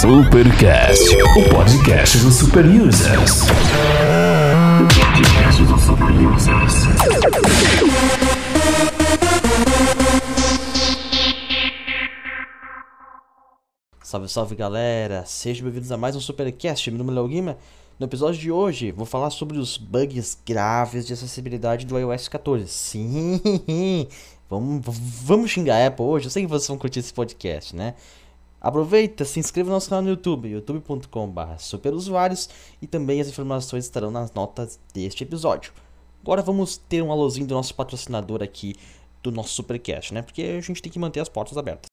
Supercast, o podcast dos super users. O podcast dos super users. Salve, salve galera! Sejam bem-vindos a mais um Supercast. Meu nome é Léo Guima. No episódio de hoje, vou falar sobre os bugs graves de acessibilidade do iOS 14. Sim! Vamos, vamos xingar a Apple hoje? Eu sei que vocês vão curtir esse podcast, né? Aproveita, se inscreva no nosso canal no YouTube, youtube.com.br superusuários e também as informações estarão nas notas deste episódio. Agora vamos ter um alôzinho do nosso patrocinador aqui do nosso Supercast, né? Porque a gente tem que manter as portas abertas.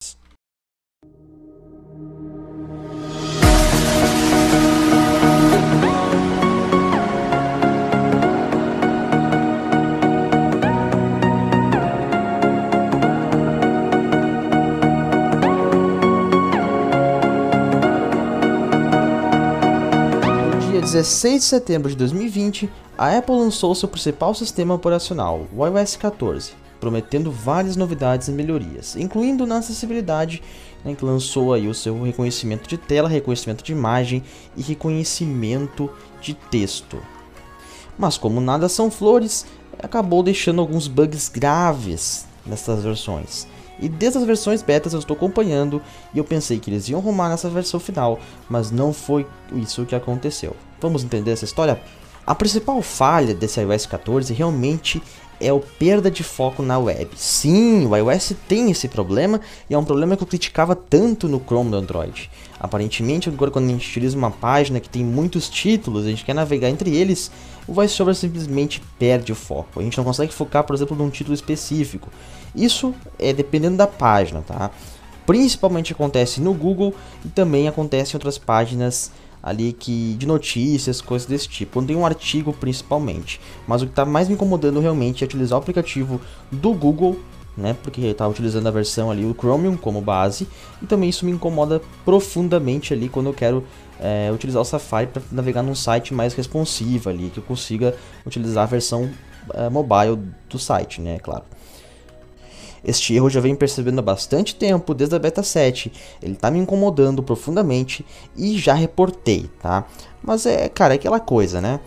16 de setembro de 2020, a Apple lançou seu principal sistema operacional, o iOS 14, prometendo várias novidades e melhorias, incluindo na acessibilidade, né, que lançou aí o seu reconhecimento de tela, reconhecimento de imagem e reconhecimento de texto. Mas como nada são flores, acabou deixando alguns bugs graves nessas versões. E desde as versões betas eu estou acompanhando e eu pensei que eles iam arrumar nessa versão final, mas não foi isso que aconteceu. Vamos entender essa história? A principal falha desse iOS 14 realmente é o perda de foco na web. Sim, o iOS tem esse problema e é um problema que eu criticava tanto no Chrome do Android. Aparentemente, agora quando a gente utiliza uma página que tem muitos títulos, a gente quer navegar entre eles, o VoiceOver simplesmente perde o foco. A gente não consegue focar, por exemplo, num título específico. Isso é dependendo da página, tá? Principalmente acontece no Google e também acontece em outras páginas ali que de notícias, coisas desse tipo. Quando tem um artigo principalmente. Mas o que está mais me incomodando realmente é utilizar o aplicativo do Google, né? Porque está utilizando a versão ali o Chromium como base. E também isso me incomoda profundamente ali quando eu quero é, utilizar o Safari para navegar num site mais responsivo ali, que eu consiga utilizar a versão é, mobile do site, né? Claro. Este erro já venho percebendo há bastante tempo, desde a beta 7. Ele tá me incomodando profundamente e já reportei, tá? Mas é, cara, é aquela coisa, né?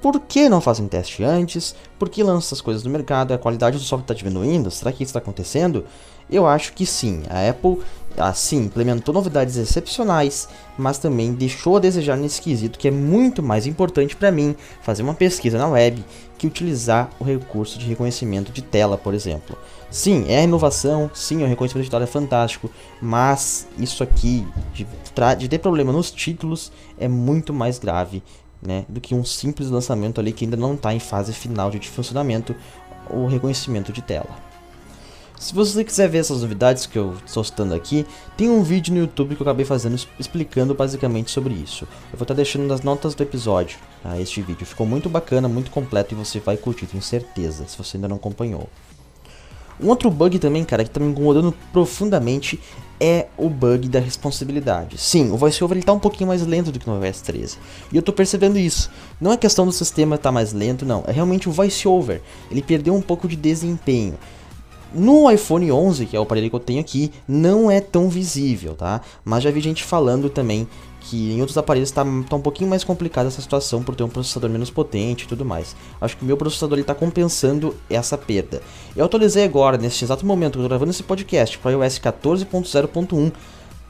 Por que não fazem teste antes? Por que lançam essas coisas no mercado? A qualidade do software está diminuindo? Será que isso está acontecendo? Eu acho que sim. A Apple, assim, implementou novidades excepcionais, mas também deixou a desejar nesse quesito que é muito mais importante para mim fazer uma pesquisa na web que utilizar o recurso de reconhecimento de tela, por exemplo. Sim, é inovação, sim, o reconhecimento de tela é fantástico, mas isso aqui, de, de ter problema nos títulos, é muito mais grave né, do que um simples lançamento ali que ainda não está em fase final de funcionamento, o reconhecimento de tela. Se você quiser ver essas novidades que eu estou citando aqui, tem um vídeo no YouTube que eu acabei fazendo explicando basicamente sobre isso. Eu vou estar deixando nas notas do episódio tá, este vídeo. Ficou muito bacana, muito completo e você vai curtir, tenho certeza, se você ainda não acompanhou. Um outro bug também, cara, que tá me incomodando profundamente é o bug da responsabilidade. Sim, o VoiceOver ele tá um pouquinho mais lento do que no iOS 13. E eu tô percebendo isso. Não é questão do sistema estar tá mais lento, não. É realmente o VoiceOver. Ele perdeu um pouco de desempenho. No iPhone 11, que é o aparelho que eu tenho aqui, não é tão visível, tá? Mas já vi gente falando também que em outros aparelhos está tá um pouquinho mais complicada essa situação por ter um processador menos potente e tudo mais. Acho que o meu processador está compensando essa perda. Eu atualizei agora, nesse exato momento que eu estou gravando esse podcast, para o iOS 14.0.1.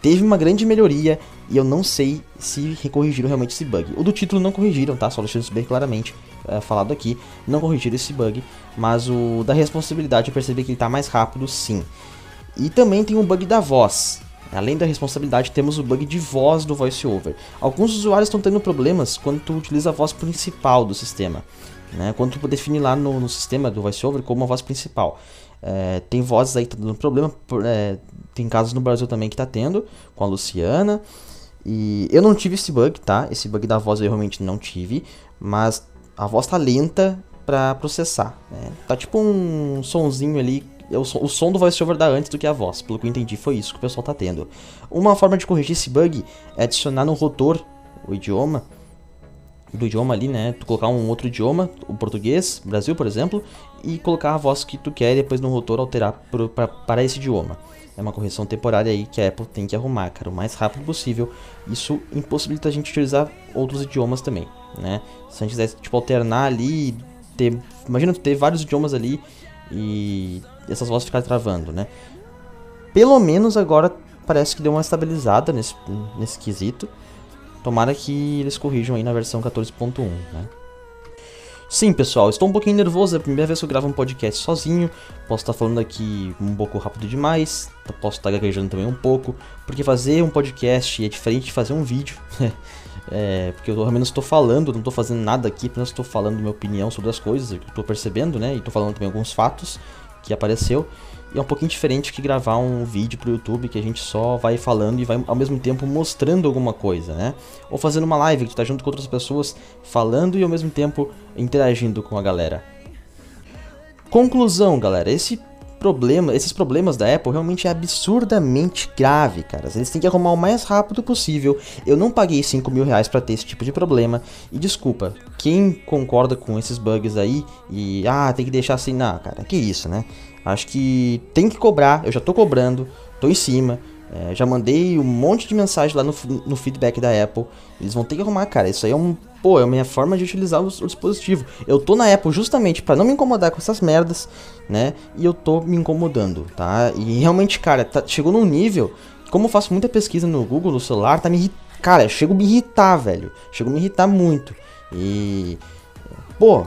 Teve uma grande melhoria e eu não sei se corrigiram realmente esse bug. O do título não corrigiram, tá? Só deixando isso bem claramente é, falado aqui. Não corrigiram esse bug, mas o da responsabilidade eu percebi que ele está mais rápido sim. E também tem um bug da voz. Além da responsabilidade, temos o bug de voz do VoiceOver. Alguns usuários estão tendo problemas quando tu utiliza a voz principal do sistema. Né? Quando tu define lá no, no sistema do VoiceOver como a voz principal. É, tem vozes aí que estão tá dando problema. É, tem casos no Brasil também que está tendo, com a Luciana. E eu não tive esse bug, tá? Esse bug da voz eu realmente não tive. Mas a voz tá lenta para processar. Né? Tá tipo um sonzinho ali o, o som do voiceover dá antes do que a voz. Pelo que eu entendi, foi isso que o pessoal tá tendo. Uma forma de corrigir esse bug é adicionar no rotor o idioma do idioma ali, né? Tu colocar um outro idioma, o português, Brasil, por exemplo, e colocar a voz que tu quer e depois no rotor alterar pro, pra, para esse idioma. É uma correção temporária aí que a Apple tem que arrumar, cara, o mais rápido possível. Isso impossibilita a gente utilizar outros idiomas também, né? Se a gente quiser, tipo, alternar ali, ter... Imagina ter vários idiomas ali e essas vozes ficarem travando, né? Pelo menos agora parece que deu uma estabilizada nesse, nesse quesito. Tomara que eles corrijam aí na versão 14.1, né? Sim, pessoal, estou um pouquinho nervoso, é a primeira vez que eu gravo um podcast sozinho. Posso estar falando aqui um pouco rápido demais, posso estar gaguejando também um pouco, porque fazer um podcast é diferente de fazer um vídeo. é, porque eu ao menos estou falando, não estou fazendo nada aqui, apenas estou falando minha opinião sobre as coisas que estou percebendo, né? E estou falando também alguns fatos que apareceu. E é um pouquinho diferente que gravar um vídeo pro YouTube que a gente só vai falando e vai ao mesmo tempo mostrando alguma coisa, né? Ou fazendo uma live que tu tá junto com outras pessoas falando e ao mesmo tempo interagindo com a galera. Conclusão, galera, esse problema, esses problemas da Apple realmente é absurdamente grave, cara. Eles têm que arrumar o mais rápido possível. Eu não paguei 5 mil reais pra ter esse tipo de problema. E desculpa, quem concorda com esses bugs aí e ah, tem que deixar assim, não, cara, que isso, né? Acho que tem que cobrar, eu já tô cobrando, tô em cima. É, já mandei um monte de mensagem lá no, no, feedback da Apple. Eles vão ter que arrumar, cara. Isso aí é um. Pô, é a minha forma de utilizar o, o dispositivo. Eu tô na Apple justamente para não me incomodar com essas merdas, né? E eu tô me incomodando, tá? E realmente, cara, tá, chegou num nível. Como eu faço muita pesquisa no Google, no celular, tá me irritando. Cara, chego a me irritar, velho. Chego a me irritar muito. E. Pô,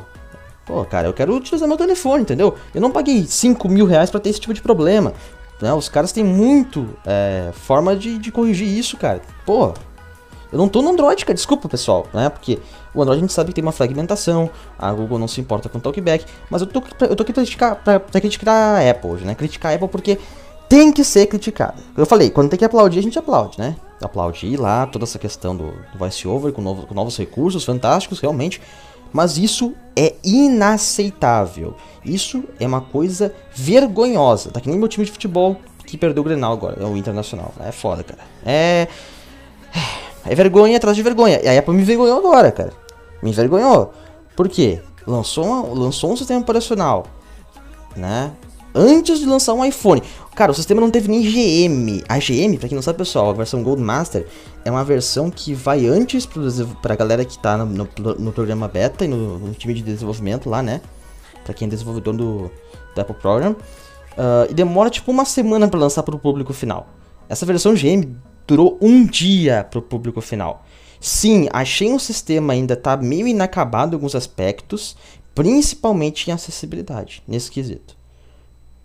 Pô, cara, eu quero utilizar meu telefone, entendeu? Eu não paguei 5 mil reais pra ter esse tipo de problema. Né? Os caras têm muito é, forma de, de corrigir isso, cara. Pô, eu não tô no Android, cara, desculpa, pessoal, né? Porque o Android a gente sabe que tem uma fragmentação, a Google não se importa com talkback, mas eu tô, eu tô aqui pra criticar, pra, pra criticar a Apple hoje, né? Criticar a Apple porque tem que ser criticada. Eu falei, quando tem que aplaudir, a gente aplaude, né? Aplaudir lá toda essa questão do, do voice-over com, novo, com novos recursos fantásticos, realmente. Mas isso é inaceitável. Isso é uma coisa vergonhosa. Tá que nem meu time de futebol que perdeu o Grenal agora, é o Internacional. É foda, cara. É. É vergonha atrás de vergonha. E a Apple me envergonhou agora, cara. Me envergonhou. Por quê? Lançou, uma, lançou um sistema operacional, né? Antes de lançar um iPhone. Cara, o sistema não teve nem GM. A GM, pra quem não sabe, pessoal, a versão Gold Master é uma versão que vai antes pra galera que tá no, no, no programa beta e no, no, time de desenvolvimento lá, né? Pra quem é desenvolvedor do, do Apple Program. Uh, e demora tipo uma semana para lançar pro público final. Essa versão GM durou um dia pro público final. Sim, achei um sistema ainda tá meio inacabado em alguns aspectos, principalmente em acessibilidade, nesse quesito.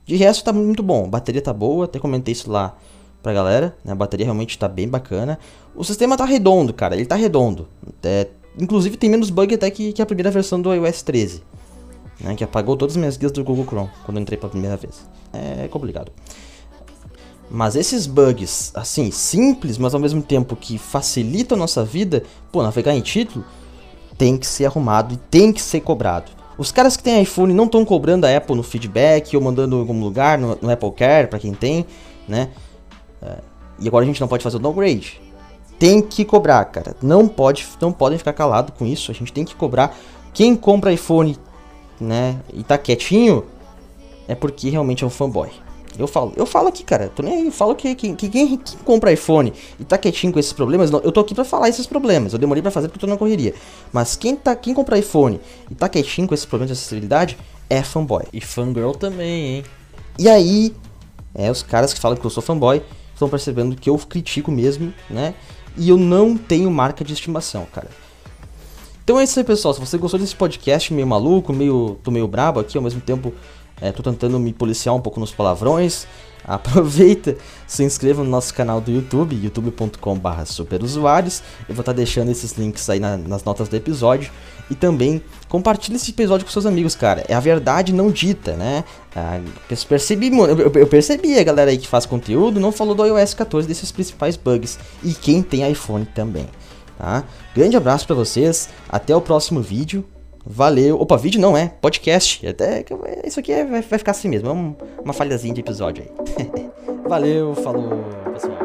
De resto tá muito bom, a bateria tá boa, até comentei isso lá pra galera, né? A bateria realmente tá bem bacana. O sistema tá redondo, cara, ele tá redondo. É, inclusive tem menos bug até que, que a primeira versão do iOS 13. Né, que apagou todas as minhas guias do Google Chrome quando eu entrei pela primeira vez. É complicado. Mas esses bugs, assim, simples, mas ao mesmo tempo que facilitam a nossa vida, pô, navegar em título, tem que ser arrumado e tem que ser cobrado. Os caras que têm iPhone não estão cobrando a Apple no feedback ou mandando em algum lugar, no, no Apple Care, para quem tem, né? É, e agora a gente não pode fazer o downgrade. Tem que cobrar, cara. Não pode, não podem ficar calado com isso. A gente tem que cobrar. Quem compra iPhone, né, e tá quietinho, é porque realmente é um fanboy. Eu falo, eu falo aqui, cara, tô nem aí, eu falo que, que, que quem, quem, compra iPhone e tá quietinho com esses problemas, não, eu tô aqui pra falar esses problemas, eu demorei pra fazer porque eu tô na correria. Mas quem, tá, quem compra iPhone e tá quietinho com esses problemas de acessibilidade é fanboy. E fangirl também, hein? E aí, é, os caras que falam que eu sou fanboy estão percebendo que eu critico mesmo, né? E eu não tenho marca de estimação, cara. Então é isso aí, pessoal. Se você gostou desse podcast meio maluco, meio. tô meio brabo aqui, ao mesmo tempo é, tô tentando me policiar um pouco nos palavrões. Aproveita, se inscreva no nosso canal do YouTube, youtube.com.br superusuários. Eu vou estar tá deixando esses links aí na, nas notas do episódio. E também compartilhe esse episódio com seus amigos, cara. É a verdade não dita, né? Ah, percebi, eu, eu percebi a galera aí que faz conteúdo não falou do iOS 14 desses principais bugs. E quem tem iPhone também. Tá? Grande abraço para vocês, até o próximo vídeo. Valeu. Opa, vídeo não é, podcast. Até é, isso aqui é, vai, vai ficar assim mesmo, é uma falhazinha de episódio aí. Valeu, falou, pessoal.